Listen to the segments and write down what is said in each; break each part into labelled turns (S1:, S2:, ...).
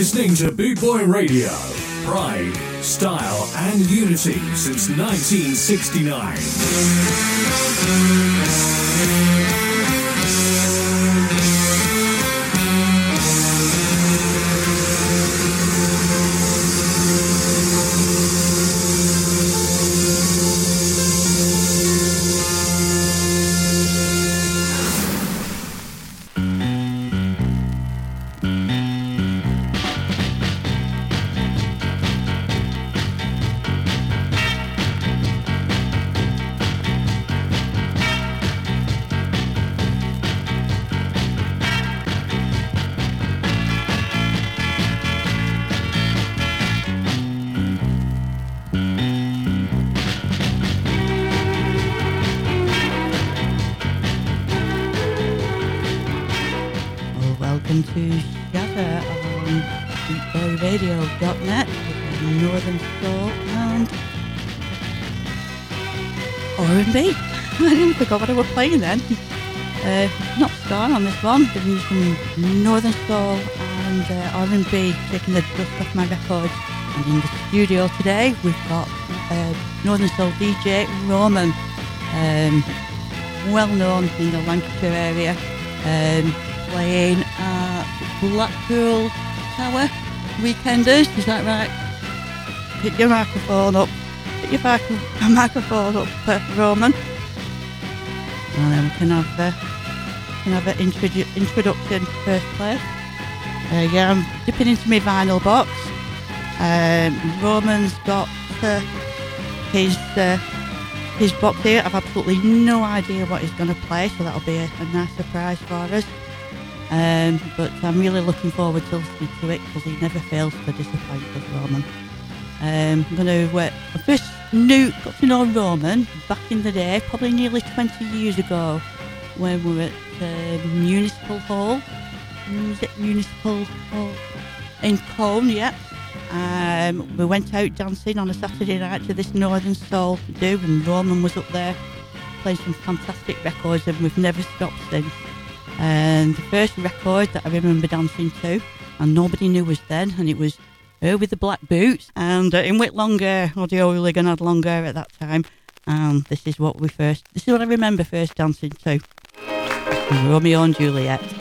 S1: listening to Boot Boy Radio. Pride, style, and unity since 1969.
S2: Was playing then. Uh, not Star on this one, giving you some Northern Soul and uh, R&B, taking the dust off my record. And in the studio today, we've got uh, Northern Soul DJ Roman, um, well known in the Lancashire area, um, playing at Blackpool Tower Weekenders. Is that right? Pick your microphone up. Pick your mic- microphone up, uh, Roman. And then we can have uh, can have an introdu- introduction first place. Uh, yeah, I'm dipping into my vinyl box. Um, Roman's got uh, his uh, his box here. I've absolutely no idea what he's going to play, so that'll be a, a nice surprise for us. Um, but I'm really looking forward to listening to it because he never fails to disappoint us, Roman. Um, I'm going to uh, I first knew, got to know Roman back in the day, probably nearly 20 years ago, when we were at uh, Municipal Hall. Was Municipal Hall in Colne? Yeah. Um, we went out dancing on a Saturday night to this Northern Soul do, and Roman was up there playing some fantastic records, and we've never stopped since. And the first record that I remember dancing to, and nobody knew was then, and it was her with the black boots, and uh, in with longer, Audio Hooligan had longer at that time. And this is what we first, this is what I remember first dancing to. Romeo and Juliet.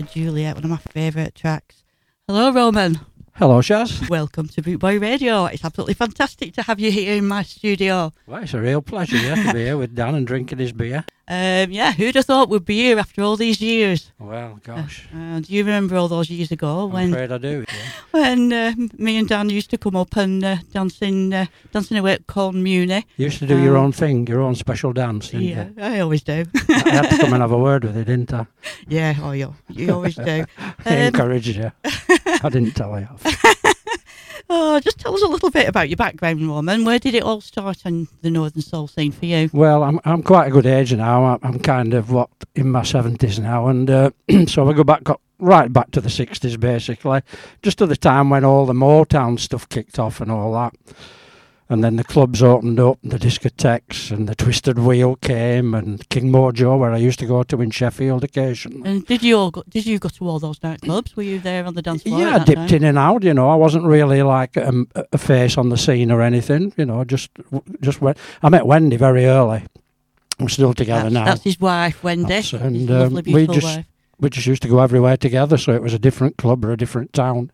S3: And Juliet, one
S2: of my favourite tracks. Hello, Roman.
S4: Hello, Shaz.
S2: Welcome to Boot Boy Radio. It's absolutely fantastic to have you here in my studio.
S4: Well, it's a real pleasure yeah, to be here with Dan and drinking his beer.
S2: Um, yeah, who'd have thought we'd be here after all these years?
S4: Well, gosh,
S2: Uh, do you remember all those years ago
S4: I'm
S2: when
S4: afraid I do. Yeah.
S2: when uh, me and Dan used to come up and uh, dancing uh, dancing away at Colne Muni?
S4: You used to do your
S2: Um,
S4: own thing, your own special dance, didn't
S2: Yeah,
S4: you?
S2: I always do.
S4: I had to come and have a word with you, didn't I?
S2: yeah, oh, you, you always do.
S4: I
S2: Um,
S4: encouraged you. I didn't tell you.
S2: Oh, just tell us a little bit about your background, Roman. Where did it all start on the Northern Soul scene for you?
S4: Well, I'm I'm quite a good age now. I'm, I'm kind of what in my seventies now, and uh, so I go back got right back to the sixties basically, just to the time when all the Motown stuff kicked off and all that. And then the clubs opened up, the discotheques, and the Twisted Wheel came, and King Mojo, where I used to go to in Sheffield occasionally.
S2: And did you all go, did you go to all those nightclubs? Were you there on the dance floor?
S4: Yeah, I dipped
S2: time?
S4: in and out. You know, I wasn't really like um, a a face on the scene or anything. You know, just just went. I met Wendy very early. We're still together
S2: That's,
S4: now.
S2: that's his wife, Wendy.
S4: That's- and,
S2: lovely,
S4: um, we
S2: beautiful
S4: just-
S2: wife.
S4: we just used to go everywhere together, so it was a different club or a different town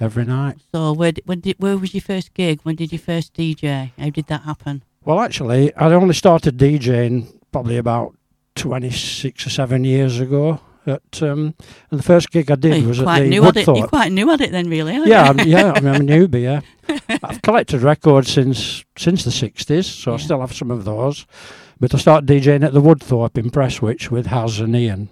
S4: every night.
S2: So where when did where was your first gig? When did you first DJ? How did that happen?
S4: Well, actually, I only started DJing probably about 26 or 7 years ago. At, um, and the first gig I
S2: Oh,
S4: did
S2: you're
S4: was at the
S2: new at it. You're quite new at it then, really. Aren't
S4: Yeah,
S2: you?
S4: I'm, yeah, I'm, I'm a newbie. Yeah, I've collected records since since the '60s, so I still have some of those. But I started DJing at the Woodthorpe in Prestwich with Haz and Ian.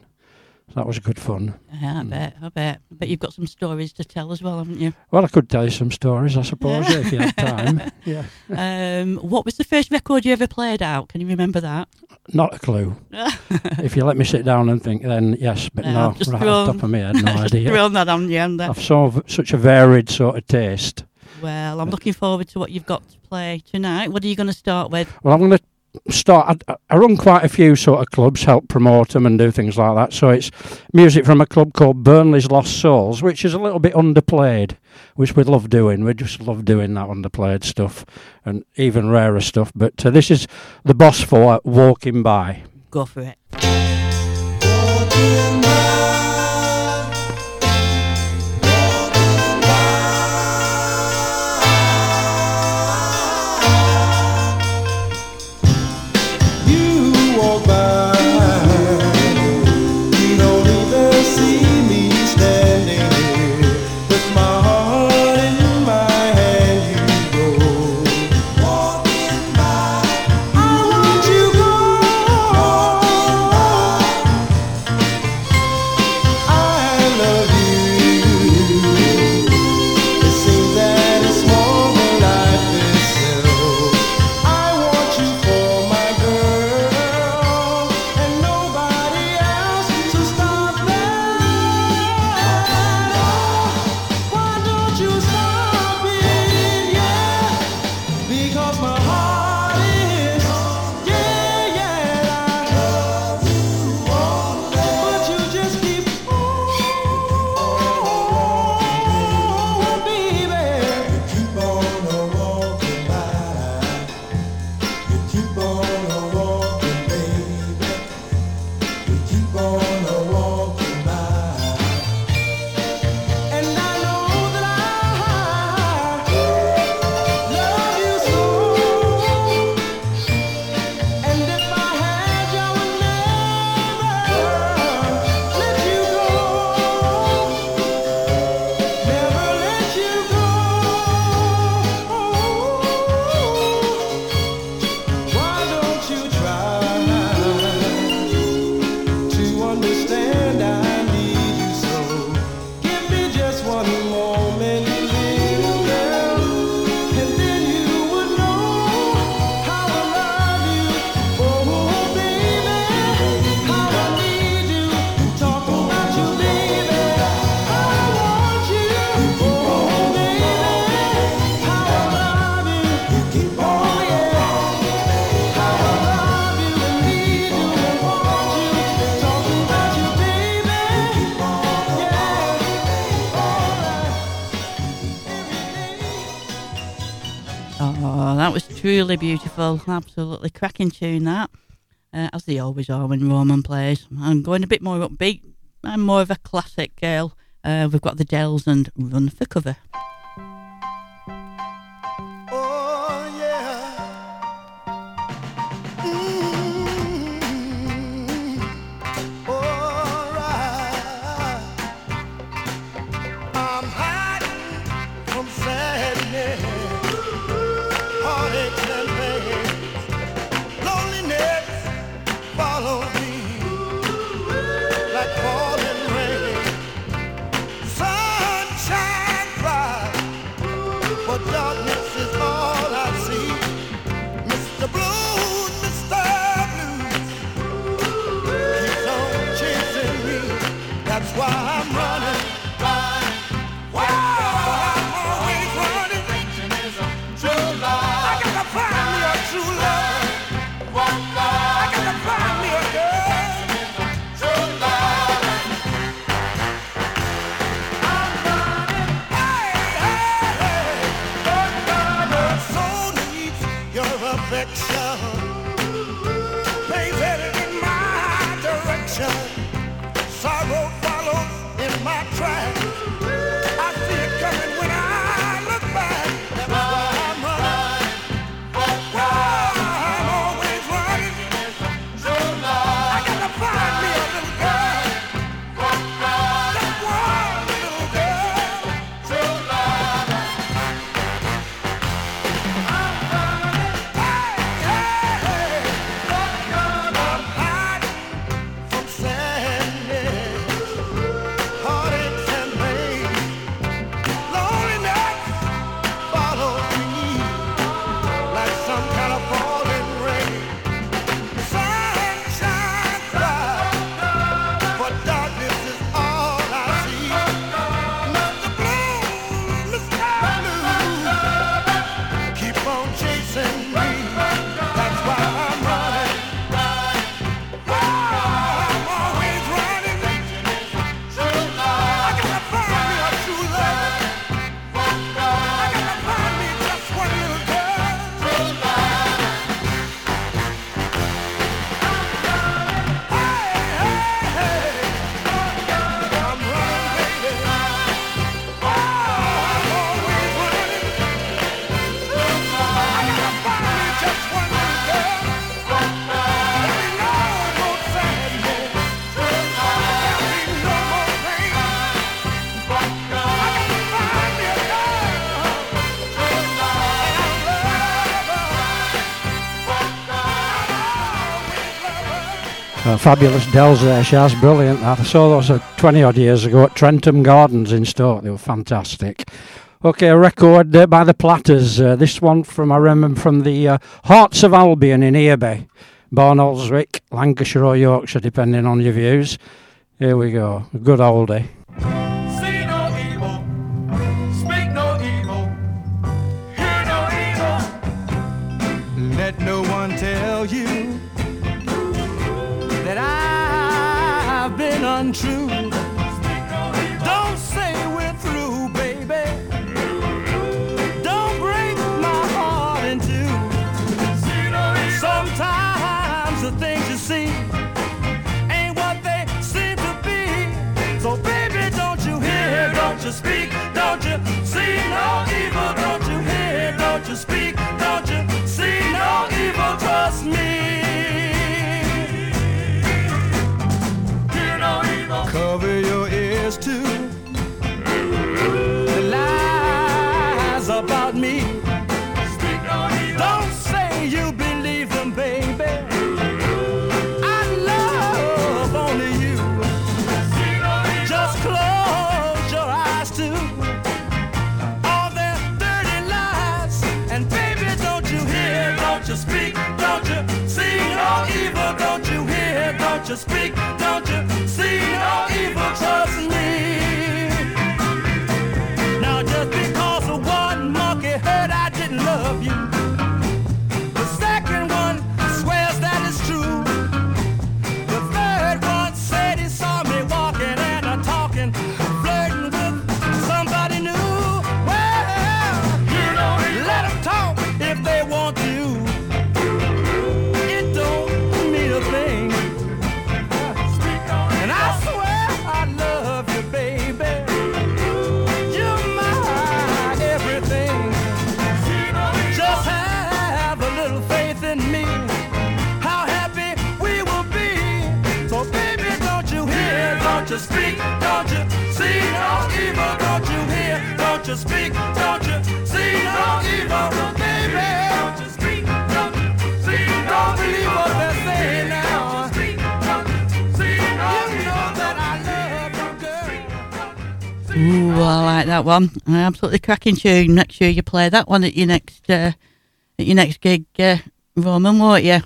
S4: That was good fun.
S2: Yeah, I bet. I bet. But you've got some stories to tell as well, haven't you?
S4: Well, I could tell you some stories, I suppose,
S2: Yeah.
S4: if you had time. Yeah,
S2: Um, what was the first record you ever played out? Can you remember that?
S4: not a clue. if you let me sit down and think, then yes, but
S2: No,
S4: no, right
S2: thrown-
S4: off the top of my head, no
S2: Just
S4: idea.
S2: Thrown that on you, and uh,
S4: I've so such a varied sort of taste.
S2: well, I'm looking forward to what you've got to play tonight. What are you going to start with?
S4: Well, I'm going to start. I, I run quite a few sort of clubs, help promote them and do things like that. So it's music from a club called Burnley's Lost Souls, which is a little bit underplayed, which we love doing. We just love doing that underplayed stuff and even rarer stuff. But uh, this is the boss for Walking By.
S2: Go for it.
S5: Walk
S2: truly beautiful. Absolutely cracking tune that, uh, as they always are when Roman plays. I'm going a bit more upbeat. I'm more of a classic girl.
S6: Uh, we've got the Dells and Run for Cover.
S4: Uh, fabulous there. Shaz, brilliant. I saw those uh, 20 odd years ago at Trentham Gardens in Stoke. They were fantastic. Okay, a record uh, by the Platters. Uh, this one from I remember from the uh, Hearts of Albion in Earby, Barnoldswick, Lancashire or Yorkshire, depending on your views. Here we go, good oldie.
S3: True.
S2: That
S7: one. An absolutely cracking tune. Make sure you play that one at your next uh, at your next gig, uh, Roman, won't you?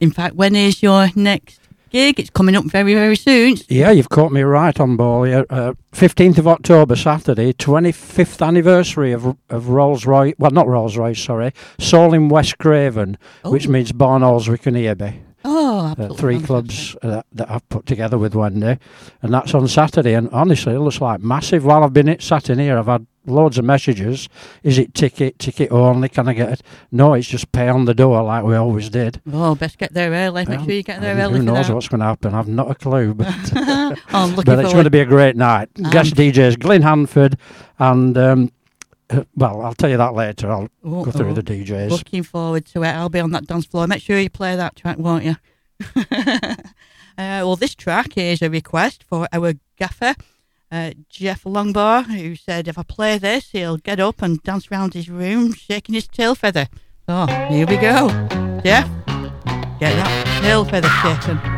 S7: In fact, when is your next gig? It's coming up very, very soon.
S4: Yeah, you've caught me right on ball. Uh, 15th of October, Saturday, 25th anniversary of of Rolls Royce. Well, not Rolls Royce, sorry. Soul in West Craven, which
S7: Oh.
S4: means Barnoldswick and Earby.
S7: Oh,
S4: Uh, three clubs uh, that I've put together with Wendy, and that's on Saturday. And honestly, it looks like massive. While I've been it, sat in here, I've had loads of messages. Is it ticket, ticket only? Can I get it? No, it's just pay on the door like we always did.
S7: Oh, best get there early. Make
S4: Well,
S7: sure you get there early
S4: Who knows what's going to happen? I've not a clue, but,
S7: oh,
S4: but it's going to be a great night. Guest
S7: Um,
S4: DJs Glyn Hanford and. Um, well, I'll tell you that later. I'll
S7: Oh,
S4: go through
S7: oh.
S4: the DJs.
S7: Looking forward to it. I'll be on that dance floor. Make sure you play that track, won't you? uh, well, this track is a request for our gaffer, uh, Jeff Longbar, who said if I play this, he'll get up and dance around his room shaking his tail feather. So, here we go. Jeff, get that tail feather shaking.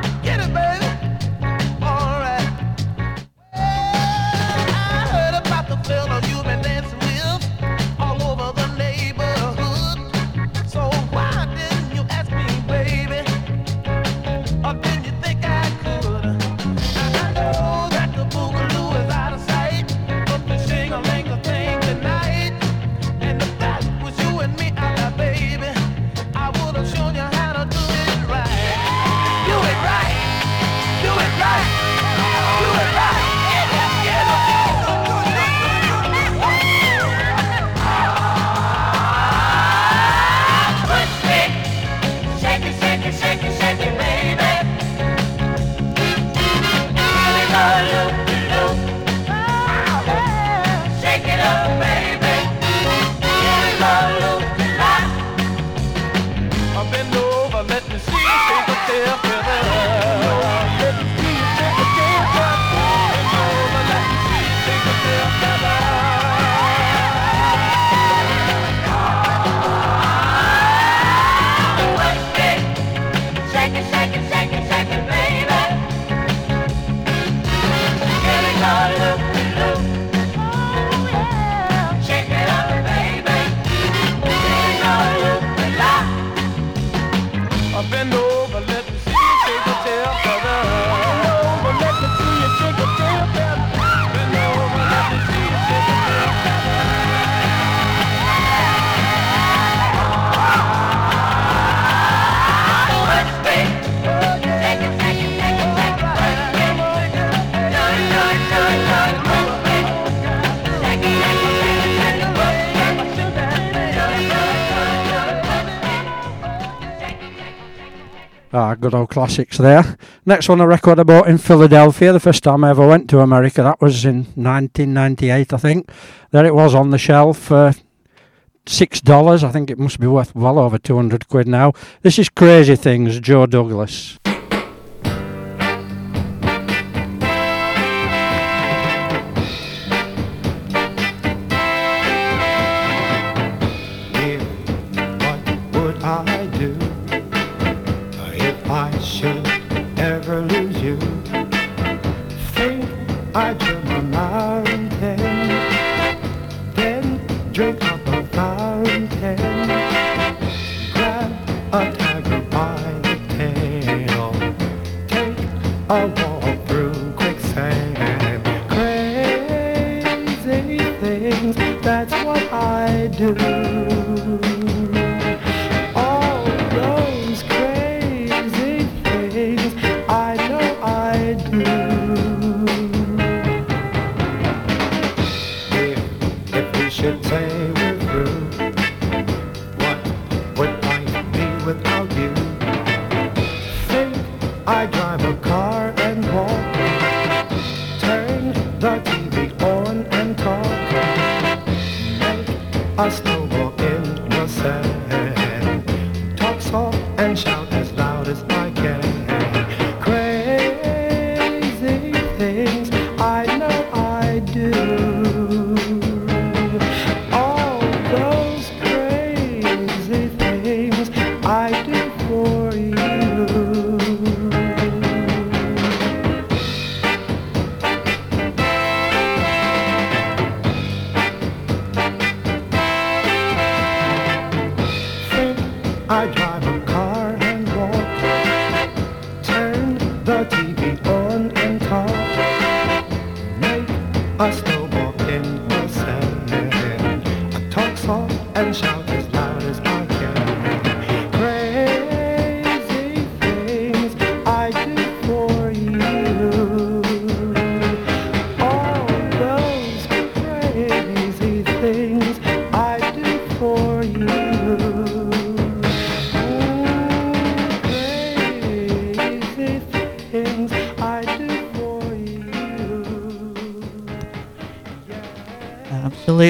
S2: Ah,
S4: good old classics there. Next one, a record I bought in Philadelphia. The first time I ever went to America, that was in 1998, I think. There it was on the shelf for six dollars. I think it must be worth well over 200 quid now. This is Crazy Things, Joe Douglas.
S8: Do.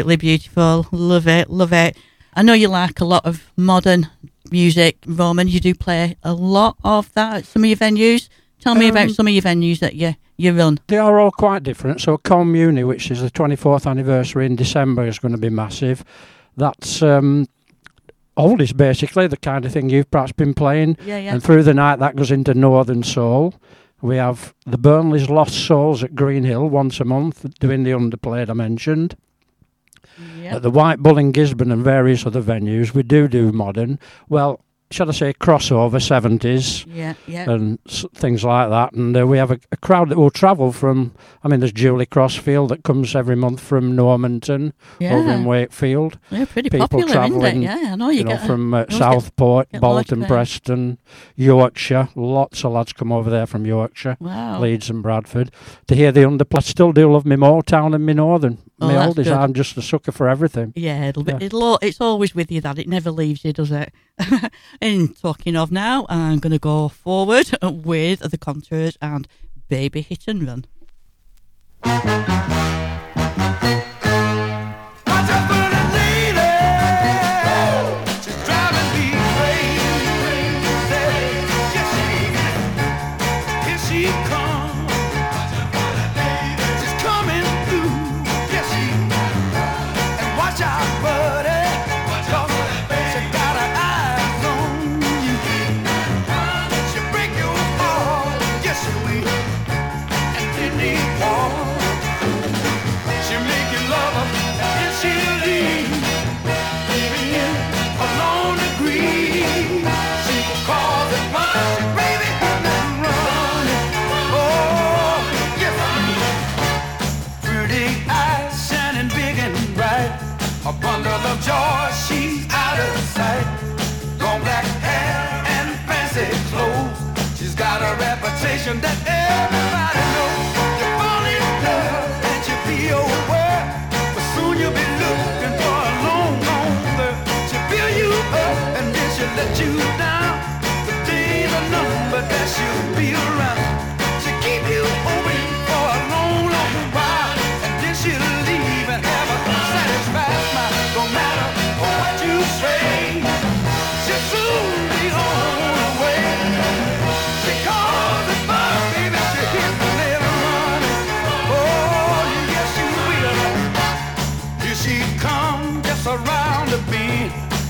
S2: Absolutely beautiful. Love it, love it. I know you like a lot of modern music, Roman. You do play a lot of that at some of your venues. Tell me about
S4: Um,
S2: some of your venues that you, you run.
S4: They are all quite different. So Colne Muni, which is the 24th anniversary in December, is going to be massive. That's um, oldies, basically, the kind of thing you've perhaps been playing.
S2: Yeah, yeah.
S4: And through the night, that goes into Northern Soul. We have the Burnley's Lost Souls at Green Hill once a month, doing the underplayed I mentioned.
S2: Yeah.
S4: At the White Bull in Gisburn and various other venues, we do do modern. Well, shall I say crossover 70s
S2: yeah, yeah.
S4: and s- things like that. And uh, we have a, a crowd that will travel from. I mean, there's Julie Crossfield that comes every month from Normanton over in. Wakefield.
S2: They're pretty
S4: people
S2: popular, it? Yeah, I know you,
S4: You know, from uh, Southport,
S2: get
S4: Bolton. Preston, Yorkshire. Lots of lads come over there from Yorkshire.
S2: Wow.
S4: Leeds and Bradford to hear the underplay. I still do love me Motown and me Northern.
S2: Oh,
S4: me
S2: that's good.
S4: I'm just a sucker for everything.
S2: Yeah, it'll be,
S4: Yeah.
S2: it'll al- it's always with you that it never leaves you, does it? and talking of now, I'm going to go forward with the contours and baby hit and run.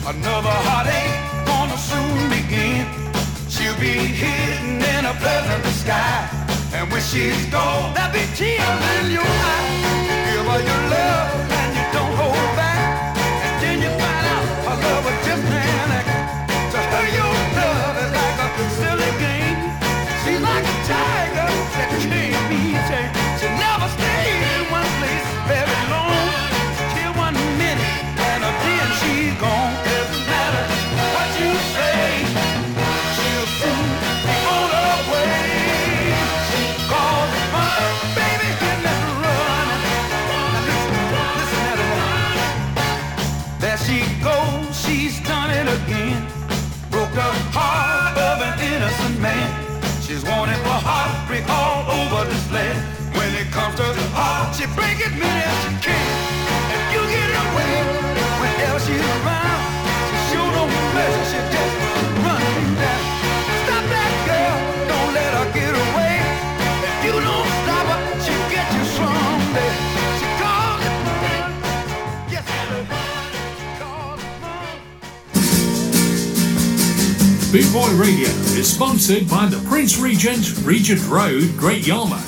S3: Another heartache gonna soon begin. She'll be hidden in a pleasant sky. And when she's gone, there'll be tears in your eyes. Give her your love
S1: Boot Boy Radio is sponsored by the Prince Regent, Regent Road, Great Yarmouth.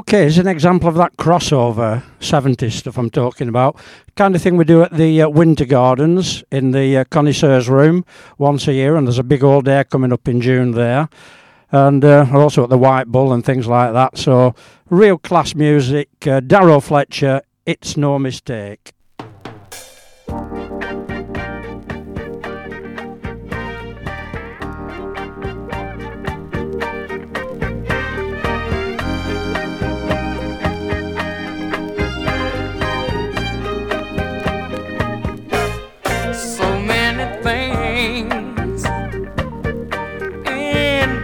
S4: Okay, as an example of that crossover 70s stuff I'm talking about, kind of thing we do at the uh, Winter Gardens in the uh, Connoisseurs Room once a year, and there's a big old day coming up in June there. And uh, also at the White Bull and things like that. So, real class music. Uh, Darrow Fletcher, It's No Mistake.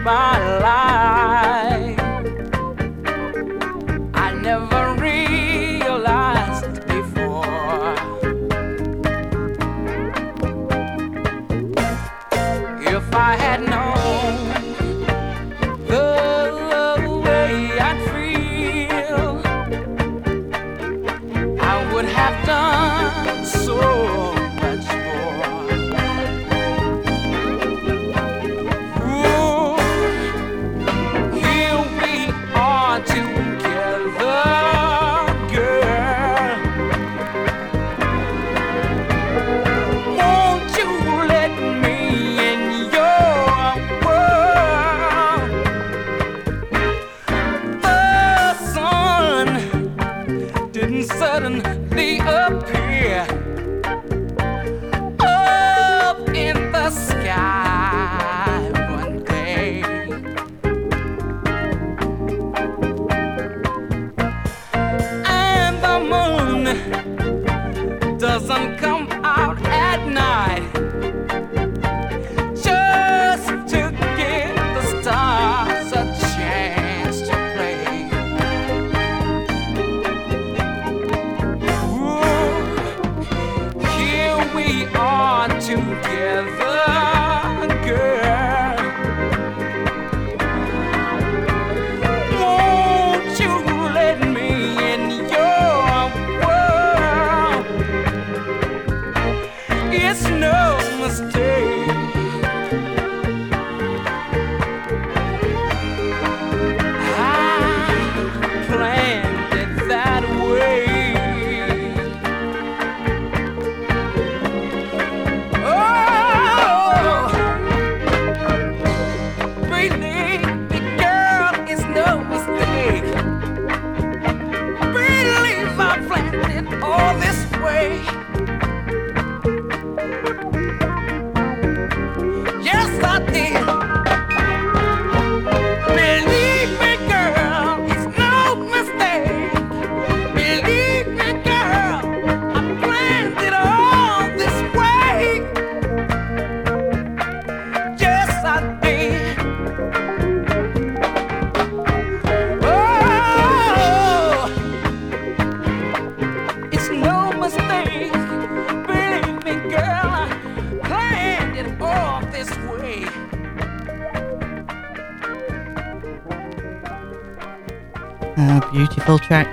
S9: In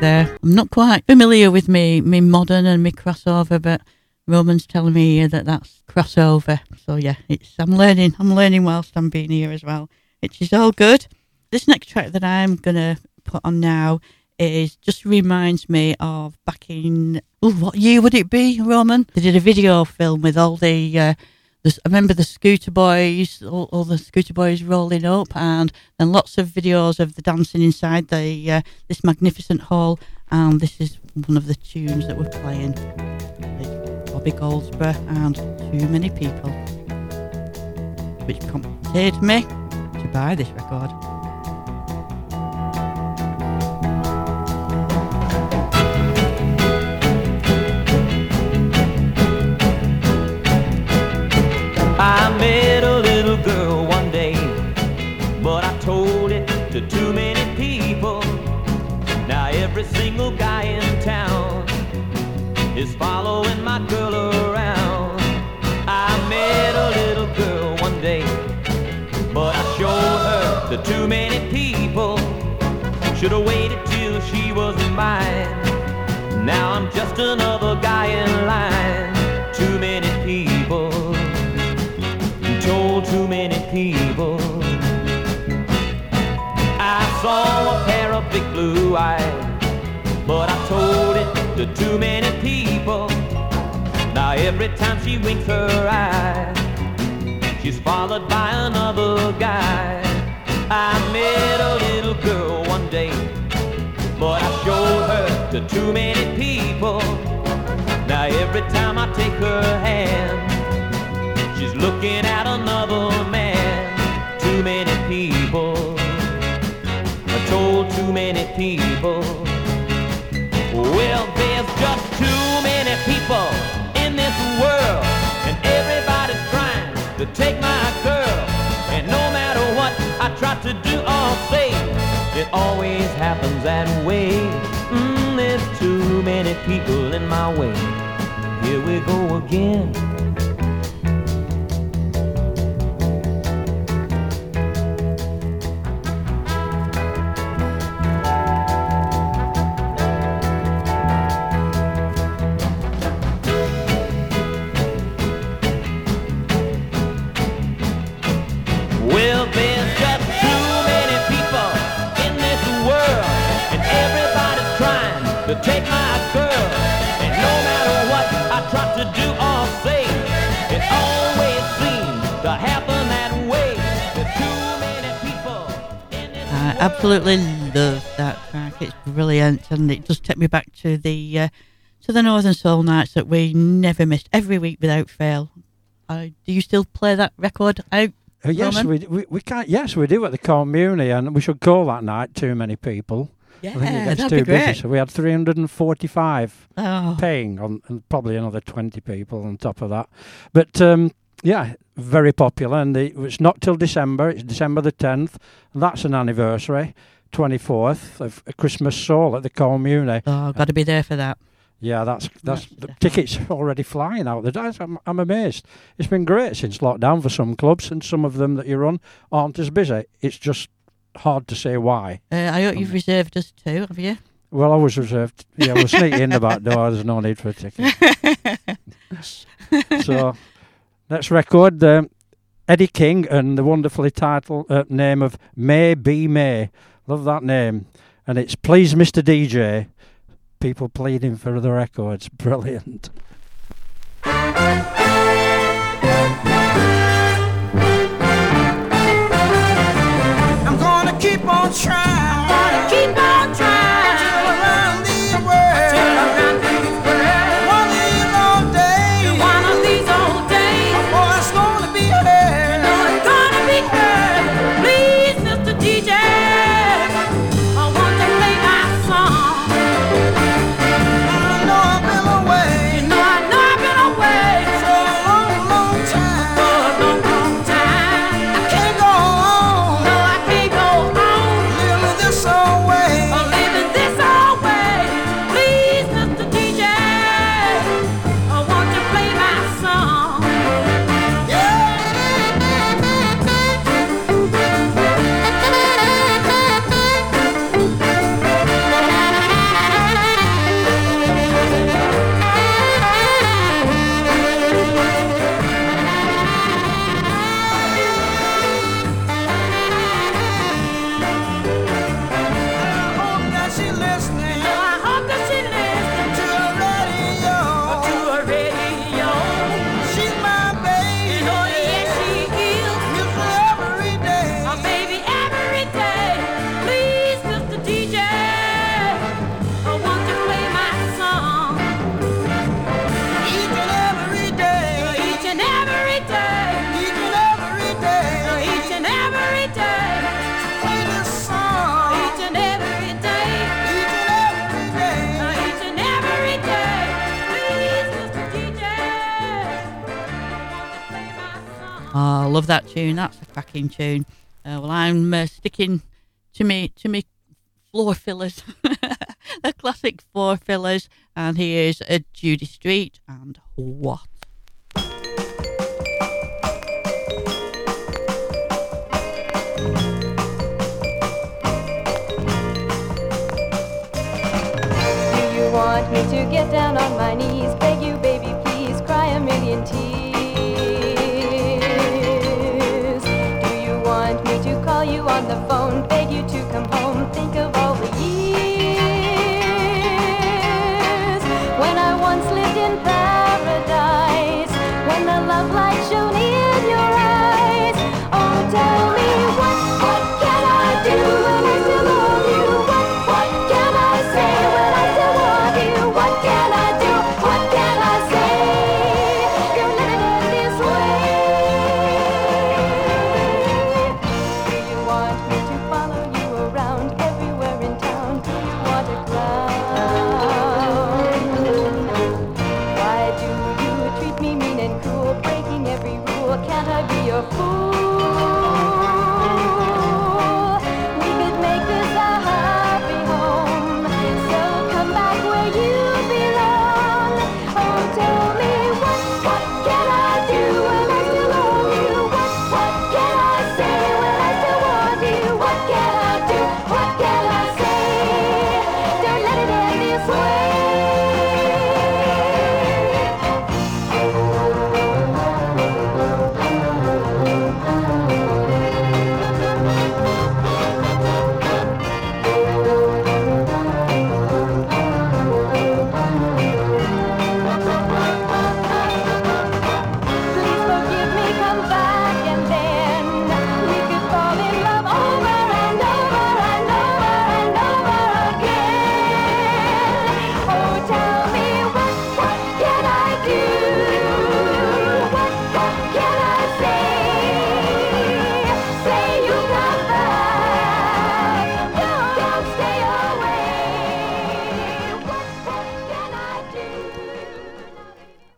S2: there. I'm not quite familiar with me, me modern and me crossover, but Roman's telling me here that that's crossover. So yeah, it's I'm learning. I'm learning whilst I'm being here as well, which is all good. This next track that I'm gonna put on now is just reminds me of back in oh, what year would it be, Roman? They did a video film with all the. Uh, the, I remember the scooter boys, all, all the scooter boys rolling up, and then lots of videos of the dancing inside the uh, this magnificent hall. And this is one of the tunes that we're playing. Bobby Goldsboro and Too Many People, which prompted me to buy this record.
S10: I met a little girl one day, but I told it to too many people. Now every single guy in town is following my girl around. I met a little girl one day, but I showed her to too many people. Should have waited till she was mine. Now I'm just another guy blue but I told it to too many people. Now every time she winks her eye, she's followed by another guy. I met a little girl one day, but I showed her to too many people. Now every time I take her hand, she's looking at another people. Well, there's just too many people in this world, and everybody's trying to take my girl. And no matter what I try to do or say, it always happens that way. Mm, there's too many people in my way. Here we go again.
S2: Absolutely love that track. It's brilliant, and it does take me back to the uh, to the Northern Soul nights that we never missed every week without fail. Uh, do you still play that record out?
S4: Uh, yes,
S2: Roman?
S4: we, we we can't. Yes, we do at the community, and we should call that night too many people.
S2: Yeah,
S4: I think it gets too busy. So we had 345
S2: Oh,
S4: paying on, and probably another 20 people on top of that. But um, yeah, very popular, and the, it's not till December. It's December the 10th, and that's an anniversary. 24th of a Christmas Soul at the community.
S2: oh, got to be there for that.
S4: Yeah, that's that's the tickets already flying out the. I'm, I'm amazed. It's been great since lockdown for some clubs, and some of them that you run aren't as busy. It's just hard to say why.
S2: Uh, I hope
S4: Um,
S2: you've reserved us too, have you?
S4: Well, I was reserved. Yeah, we'll sneak in the back door. There's no need for a ticket. so, next record, um, Eddie King and the wonderfully titled uh, name of May Be May. Love that name. And it's Please Mr. DJ. People pleading for the records. Brilliant.
S5: I'm gonna keep on trying.
S2: Love that tune. That's a cracking tune. Uh, well, I'm uh, sticking to me to me floor fillers, the classic floor fillers, and here's a Judy Street and what.
S11: Do you want want me to get down on my knees, beg you,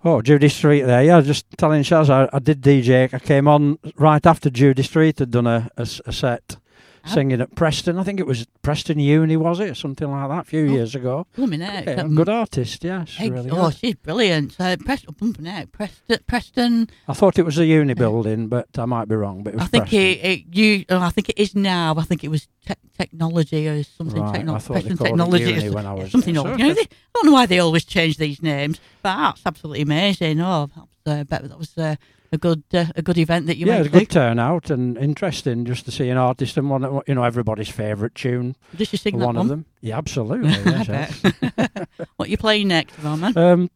S11: Oh,
S4: Judy Street there. Yeah, just telling Shaz, I, I did DJ. I came on right after Judy Street had done a a set singing at Preston. I think it was Preston Uni, was it? Something like that a few years ago.
S2: Blooming heck.
S4: Yeah, good artist, yes.
S2: Hey,
S4: really
S2: oh,
S4: good.
S2: she's brilliant. Uh, Preston, bumping heck. Preston, Preston.
S4: I thought it was a uni building, but I might be wrong. But it was
S2: I think it, it you. Oh, I think it is now. I think it was te- technology or something.
S4: Right,
S2: techno-
S4: I thought
S2: Preston
S4: it
S2: technology.
S4: uni when I was
S2: something
S4: there.
S2: old. You know, they, I don't know why they always change these names, but that's absolutely amazing. Oh, that was, uh, that was uh, a good uh, a good event that you
S4: yeah, it
S2: went
S4: was a good turnout and interesting just to see an artist and one, of- you know, everybody's favourite tune.
S2: Did you sing that
S4: one
S2: one?
S4: of them. Yeah, absolutely. Yes,
S2: what you playing next, Roman?
S4: Um,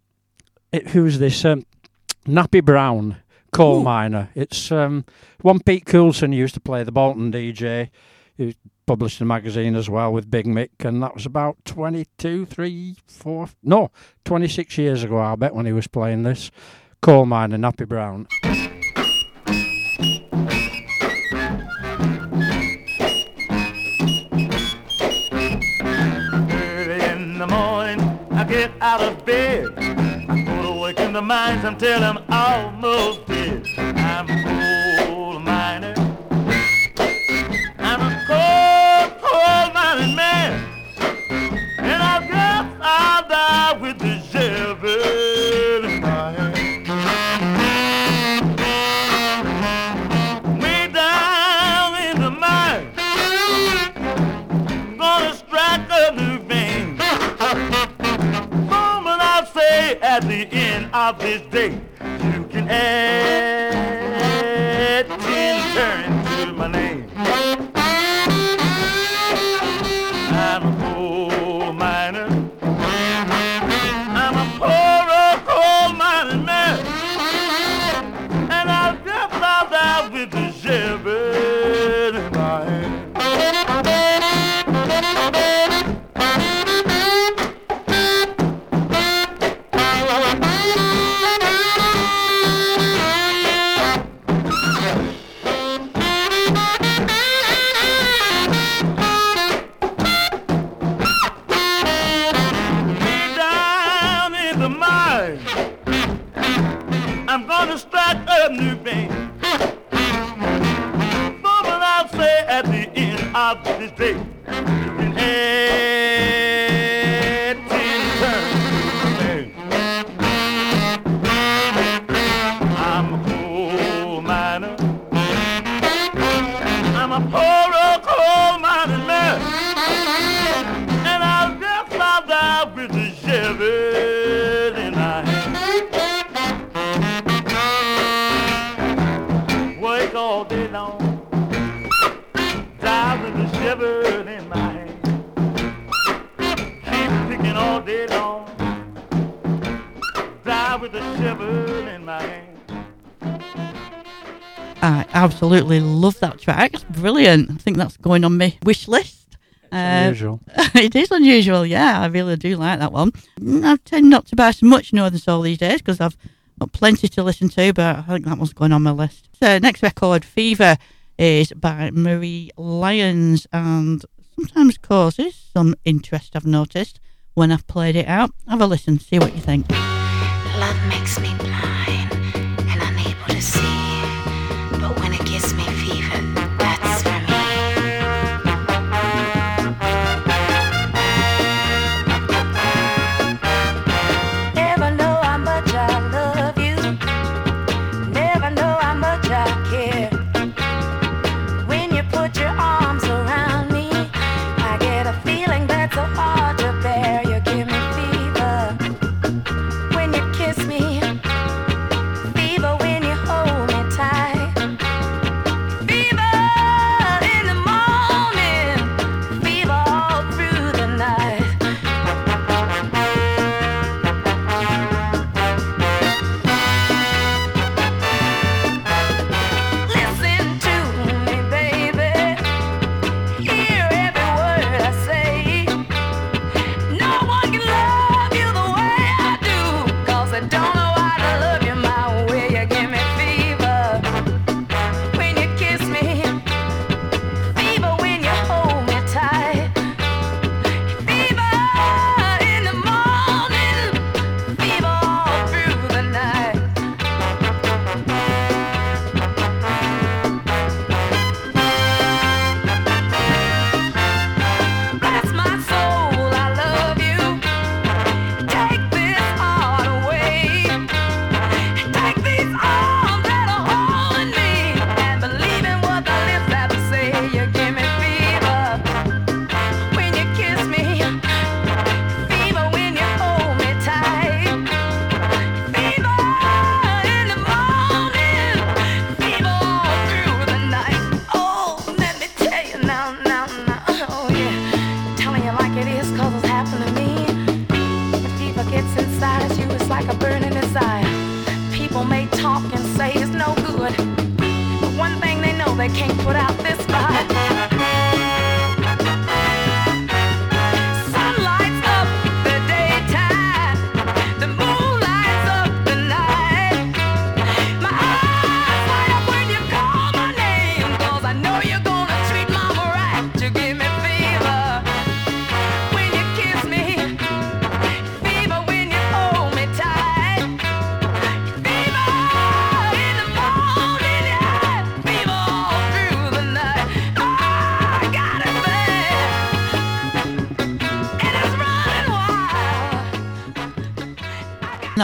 S4: it, who's this? Um, Nappy Brown, coal
S2: Ooh.
S4: miner. It's um, one Pete Coulson used to play the Bolton DJ. He published a magazine as well with Big Mick, and that was about 22, 3, 4, no, 26 years ago, I bet, when he was playing this. Coal miner, Nappy Brown.
S12: Early in the morning, I get out of bed. I go to work in the mines until I'm almost dead. I'm a coal miner. I'm a coal, coal mining man. And I guess I'll die with the shovel of this day, you can add I'm
S2: absolutely love that track. It's brilliant. I think that's going on my wish list. Uh,
S4: Unusual.
S2: it is unusual, yeah. I really do like that one. Mm, I tend not to buy so much Northern Soul these days because I've got plenty to listen to, but I think that one's going on my list. So, next record, Fever, is by Marie Lyons and sometimes causes some interest, I've noticed, when I've played it out. Have a listen, see what you think.
S13: Love makes me blind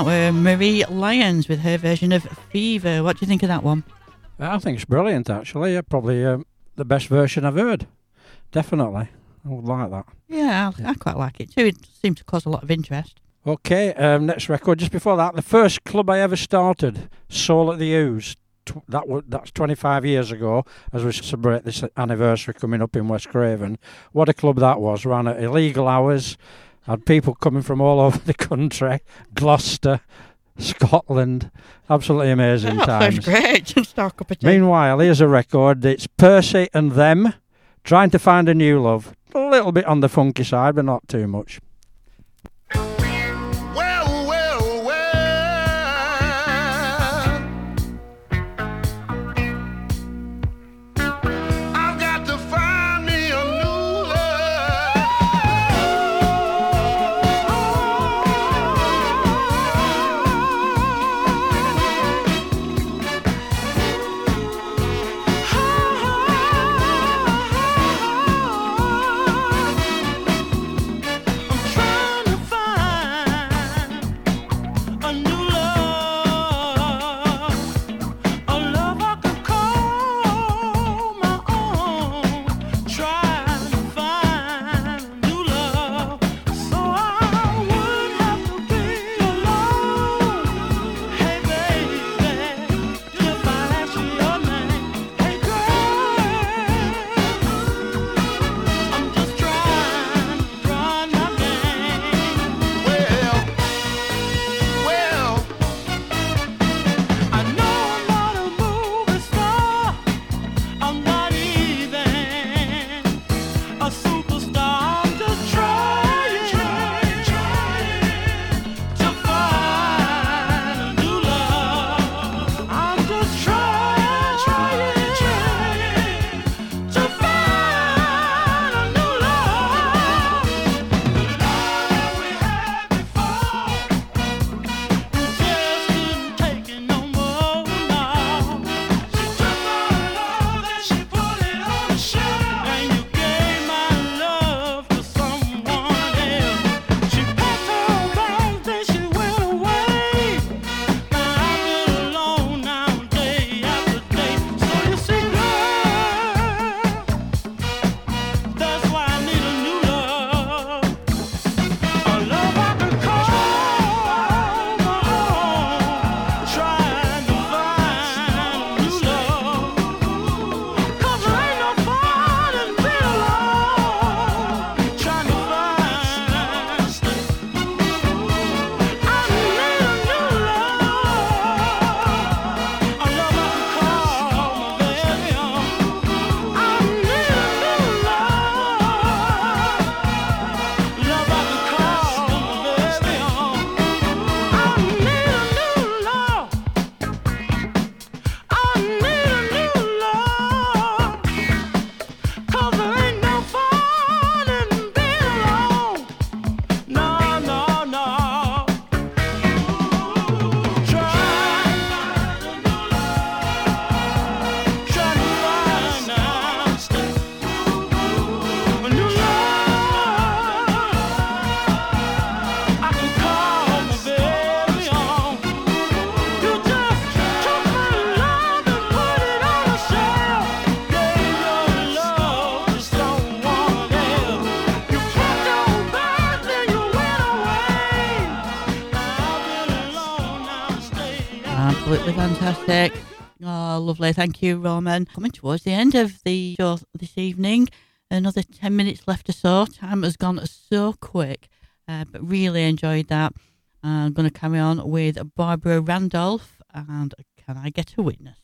S2: were Marie Lyons with her version of Fever. What do you think of that one?
S4: I think it's brilliant, actually. Yeah, probably um, the best version I've heard. Definitely. I would like that.
S2: Yeah, I, I quite like it too. It seemed to cause a lot of interest.
S4: Okay, um, next record. Just before that, the first club I ever started, Soul at the Ooze. Tw- that was that's 25 years ago. As we celebrate this anniversary coming up in West Craven, what a club that was! Ran at illegal hours, had people coming from all over the country, Gloucester, Scotland. Absolutely amazing oh,
S2: that
S4: times.
S2: great. Just talk up a.
S4: Meanwhile, here's a record. It's Percy and Them, trying to find a new love. A little bit on the funky side, but not too much.
S14: fantastic. Oh, lovely. Thank you, Roman. Coming towards the end of the show this evening. Another 10 minutes left or so. Time has gone so quick, uh, but really enjoyed that. I'm going to carry on with Barbara Randolph and Can I Get a Witness?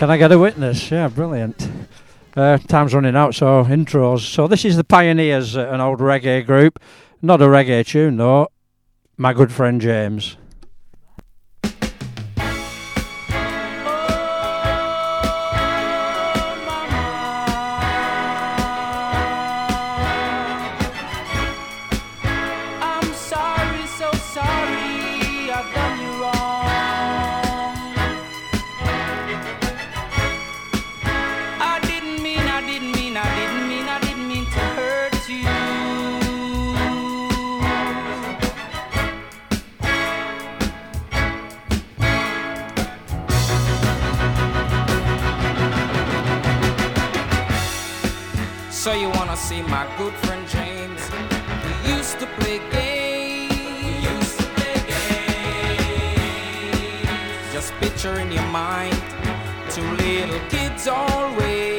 S9: Can I get a witness? Yeah,
S4: brilliant. Uh, time's running out, so intros. So this is the Pioneers, uh, an old reggae group. Not a reggae tune, though. My good friend James.
S9: you wanna see my good friend James? We used to play games. We used to play games. Just picture in your mind two little kids always.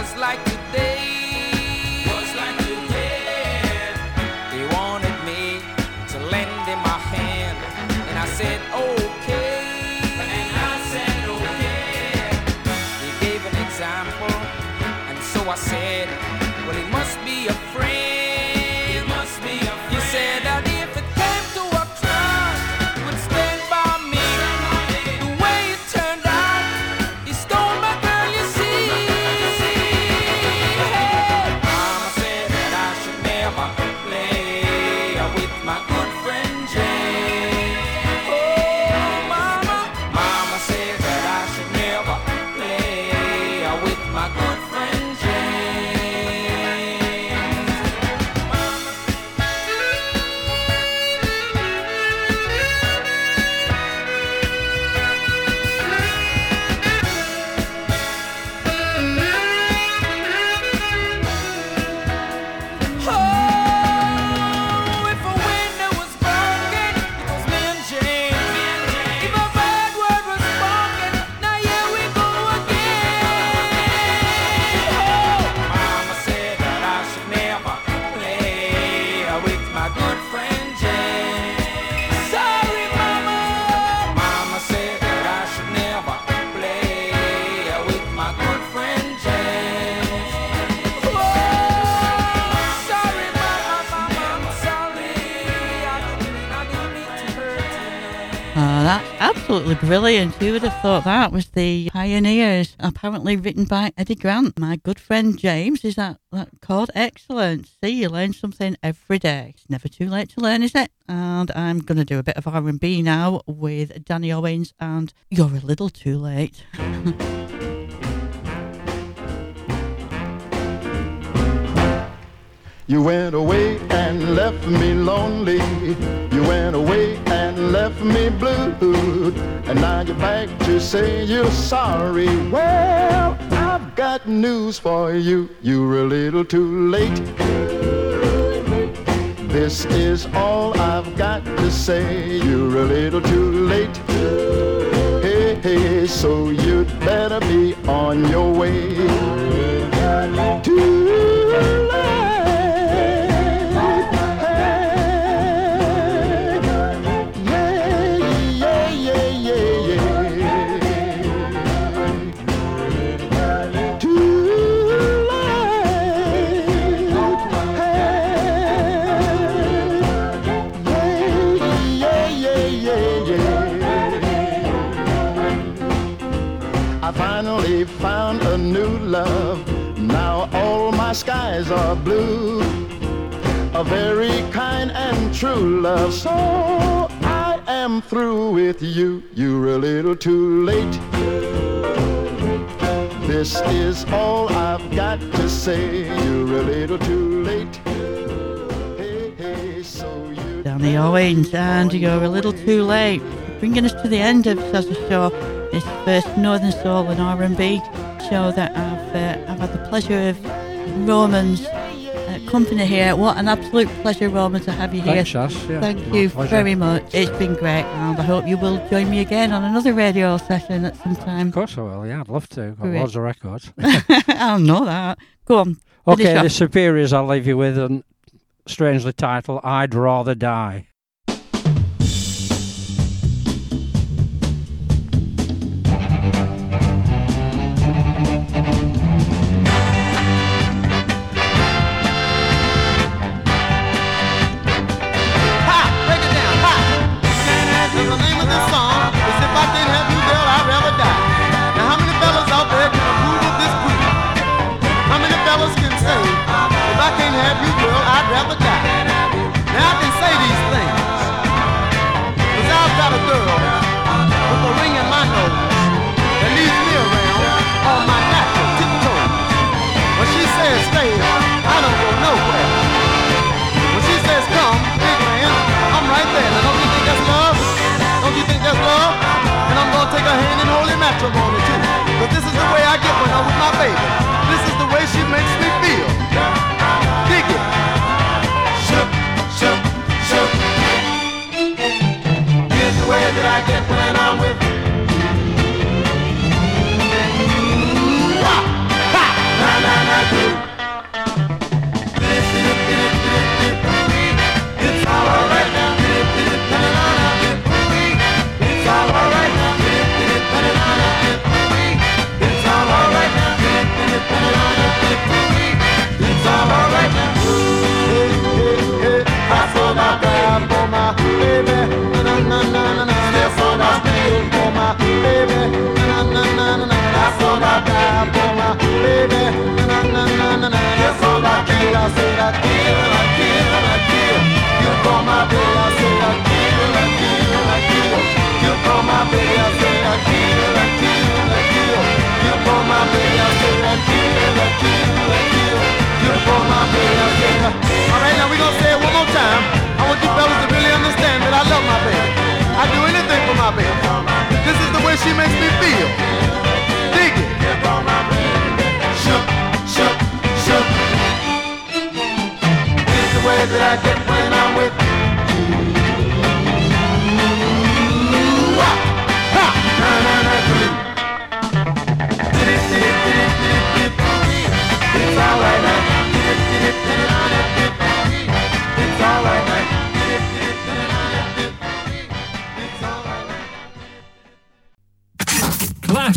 S9: was like
S2: absolutely brilliant. Who would have thought that was the Pioneers? Apparently written by Eddie Grant. My good friend James, is that, that called? Excellent. See, you learn something every day. It's never too late to learn, is it? And I'm to do a bit of R&B now with Danny Owens and You're a Little Too Late.
S15: You went away and left me lonely. You went away and left me blue. And now you're back to say you're sorry. Well, I've got news for you. You're a little too late. This is all I've got to say. You're a little too late. Hey, hey, so you'd better be on your way. Skies blue. A very kind and true love. So I am through with you. You're a little too late. This is all I've got to say. You're a little too late. Hey, hey, so you
S2: Danny Owens and You're a Little Too Late. Bringing us to the end of Sazza Show, this first Northern Soul and R&B show that I've, uh, I've had the pleasure of Roman's company here. What an absolute pleasure, Roman, to have you here.
S4: Thanks, Ash. Yeah,
S2: Thank you
S4: pleasure.
S2: very much. It's been great, and I hope you will join me again on another radio session at some time.
S4: Of course I will, yeah, I'd love to. Got
S2: Great.
S4: loads of records.
S2: I'll know that. Go on.
S4: okay,
S2: off.
S4: the Superiors I'll leave you with, and strangely titled I'd Rather Die.